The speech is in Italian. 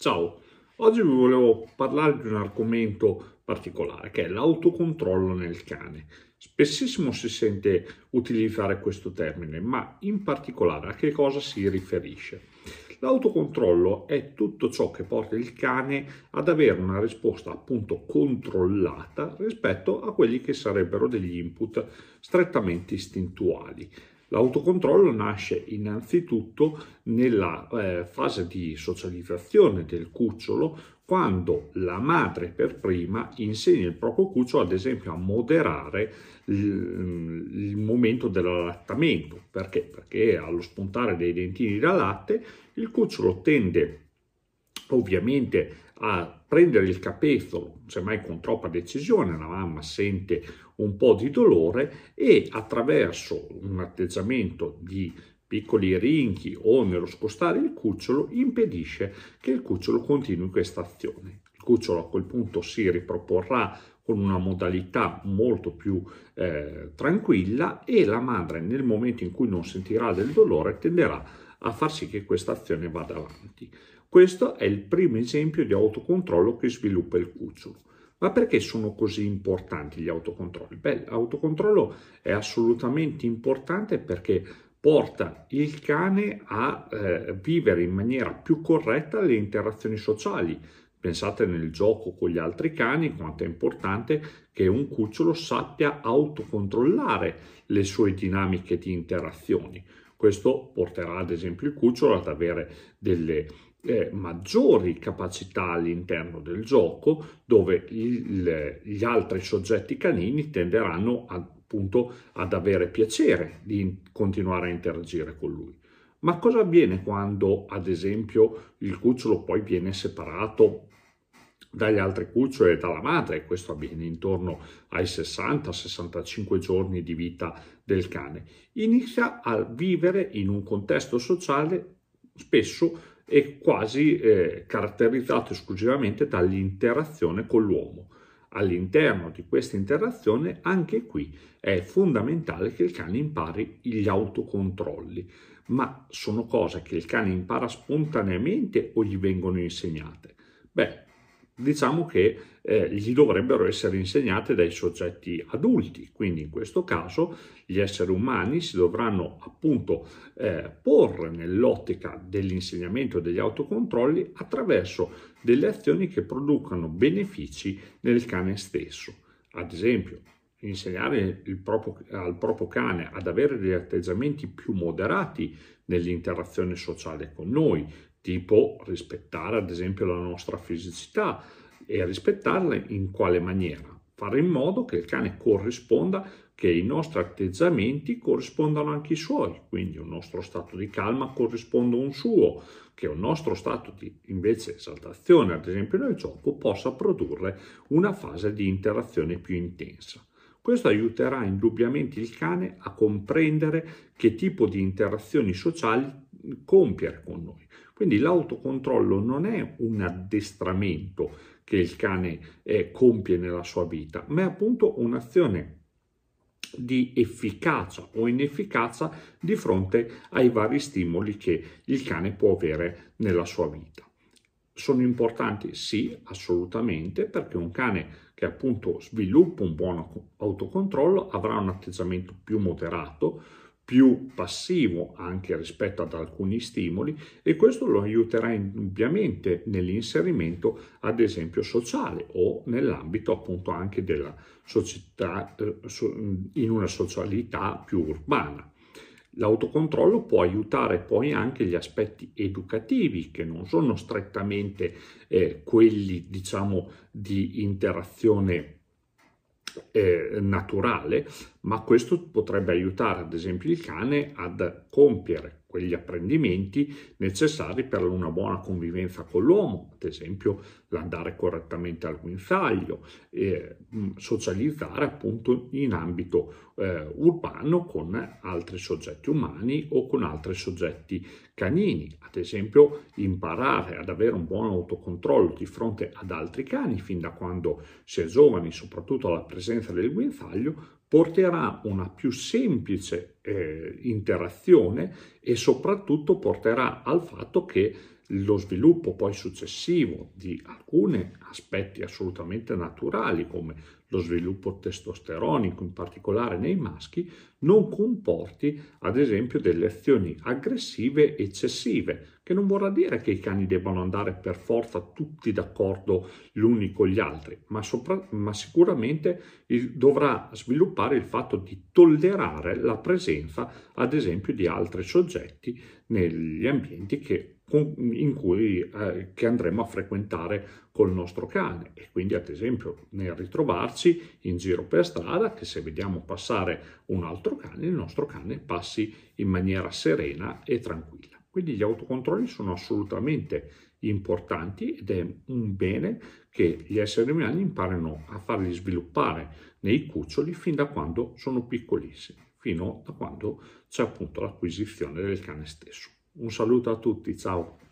Ciao, oggi vi volevo parlare di un argomento particolare che è l'autocontrollo nel cane. Spessissimo si sente utilizzare questo termine, ma in particolare a che cosa si riferisce? L'autocontrollo è tutto ciò che porta il cane ad avere una risposta appunto controllata rispetto a quelli che sarebbero degli input strettamente istintuali. L'autocontrollo nasce innanzitutto nella eh, fase di socializzazione del cucciolo quando la madre per prima insegna il proprio cucciolo ad esempio a moderare il, il momento dell'allattamento. Perché? Perché allo spuntare dei dentini da latte il cucciolo tende ovviamente a prendere il capezzolo, semmai con troppa decisione, la mamma sente un po' di dolore e attraverso un atteggiamento di piccoli rinchi o nello scostare il cucciolo impedisce che il cucciolo continui questa azione. Il cucciolo a quel punto si riproporrà con una modalità molto più eh, tranquilla e la madre nel momento in cui non sentirà del dolore tenderà a far sì che questa azione vada avanti. Questo è il primo esempio di autocontrollo che sviluppa il cucciolo. Ma perché sono così importanti gli autocontrolli? Beh, l'autocontrollo è assolutamente importante perché porta il cane a eh, vivere in maniera più corretta le interazioni sociali. Pensate nel gioco con gli altri cani quanto è importante che un cucciolo sappia autocontrollare le sue dinamiche di interazioni. Questo porterà ad esempio il cucciolo ad avere delle eh, maggiori capacità all'interno del gioco dove il, gli altri soggetti canini tenderanno appunto ad avere piacere di continuare a interagire con lui. Ma cosa avviene quando ad esempio il cucciolo poi viene separato dagli altri cuccioli e dalla madre, questo avviene intorno ai 60-65 giorni di vita del cane, inizia a vivere in un contesto sociale spesso è quasi eh, caratterizzato esclusivamente dall'interazione con l'uomo. All'interno di questa interazione, anche qui, è fondamentale che il cane impari gli autocontrolli, ma sono cose che il cane impara spontaneamente o gli vengono insegnate? Beh, diciamo che eh, gli dovrebbero essere insegnate dai soggetti adulti, quindi in questo caso gli esseri umani si dovranno appunto eh, porre nell'ottica dell'insegnamento degli autocontrolli attraverso delle azioni che producano benefici nel cane stesso. Ad esempio, insegnare proprio, al proprio cane ad avere degli atteggiamenti più moderati nell'interazione sociale con noi, tipo rispettare ad esempio la nostra fisicità e rispettarla in quale maniera? Fare in modo che il cane corrisponda, che i nostri atteggiamenti corrispondano anche ai suoi, quindi un nostro stato di calma corrisponda a un suo, che un nostro stato di invece esaltazione, ad esempio nel gioco, possa produrre una fase di interazione più intensa. Questo aiuterà indubbiamente il cane a comprendere che tipo di interazioni sociali compiere con noi. Quindi l'autocontrollo non è un addestramento che il cane eh, compie nella sua vita, ma è appunto un'azione di efficacia o inefficacia di fronte ai vari stimoli che il cane può avere nella sua vita. Sono importanti? Sì, assolutamente, perché un cane che appunto sviluppa un buon autocontrollo avrà un atteggiamento più moderato, più passivo anche rispetto ad alcuni stimoli e questo lo aiuterà indubbiamente nell'inserimento ad esempio sociale o nell'ambito appunto anche della società eh, in una socialità più urbana. L'autocontrollo può aiutare poi anche gli aspetti educativi che non sono strettamente eh, quelli diciamo di interazione eh, naturale, ma questo potrebbe aiutare ad esempio il cane ad compiere quegli apprendimenti necessari per una buona convivenza con l'uomo, ad esempio l'andare correttamente al guinzaglio, e mm, socializzare appunto in ambito eh, urbano con altri soggetti umani o con altri soggetti canini, ad esempio imparare ad avere un buon autocontrollo di fronte ad altri cani fin da quando si è giovani, soprattutto alla presenza del guinzaglio, porterà una più semplice eh, interazione e soprattutto porterà al fatto che lo sviluppo poi successivo di alcuni aspetti assolutamente naturali come lo sviluppo testosteronico, in particolare nei maschi, non comporti ad esempio delle azioni aggressive eccessive, che non vorrà dire che i cani debbano andare per forza tutti d'accordo gli uni con gli altri, ma, sopra, ma sicuramente il, dovrà sviluppare il fatto di tollerare la presenza ad esempio di altri soggetti negli ambienti che in cui, eh, che andremo a frequentare col nostro cane e quindi ad esempio nel ritrovarci in giro per strada che se vediamo passare un altro cane il nostro cane passi in maniera serena e tranquilla. Quindi gli autocontrolli sono assolutamente importanti ed è un bene che gli esseri umani imparano a farli sviluppare nei cuccioli fin da quando sono piccolissimi, fino a quando c'è appunto l'acquisizione del cane stesso. Un saluto a tutti, ciao!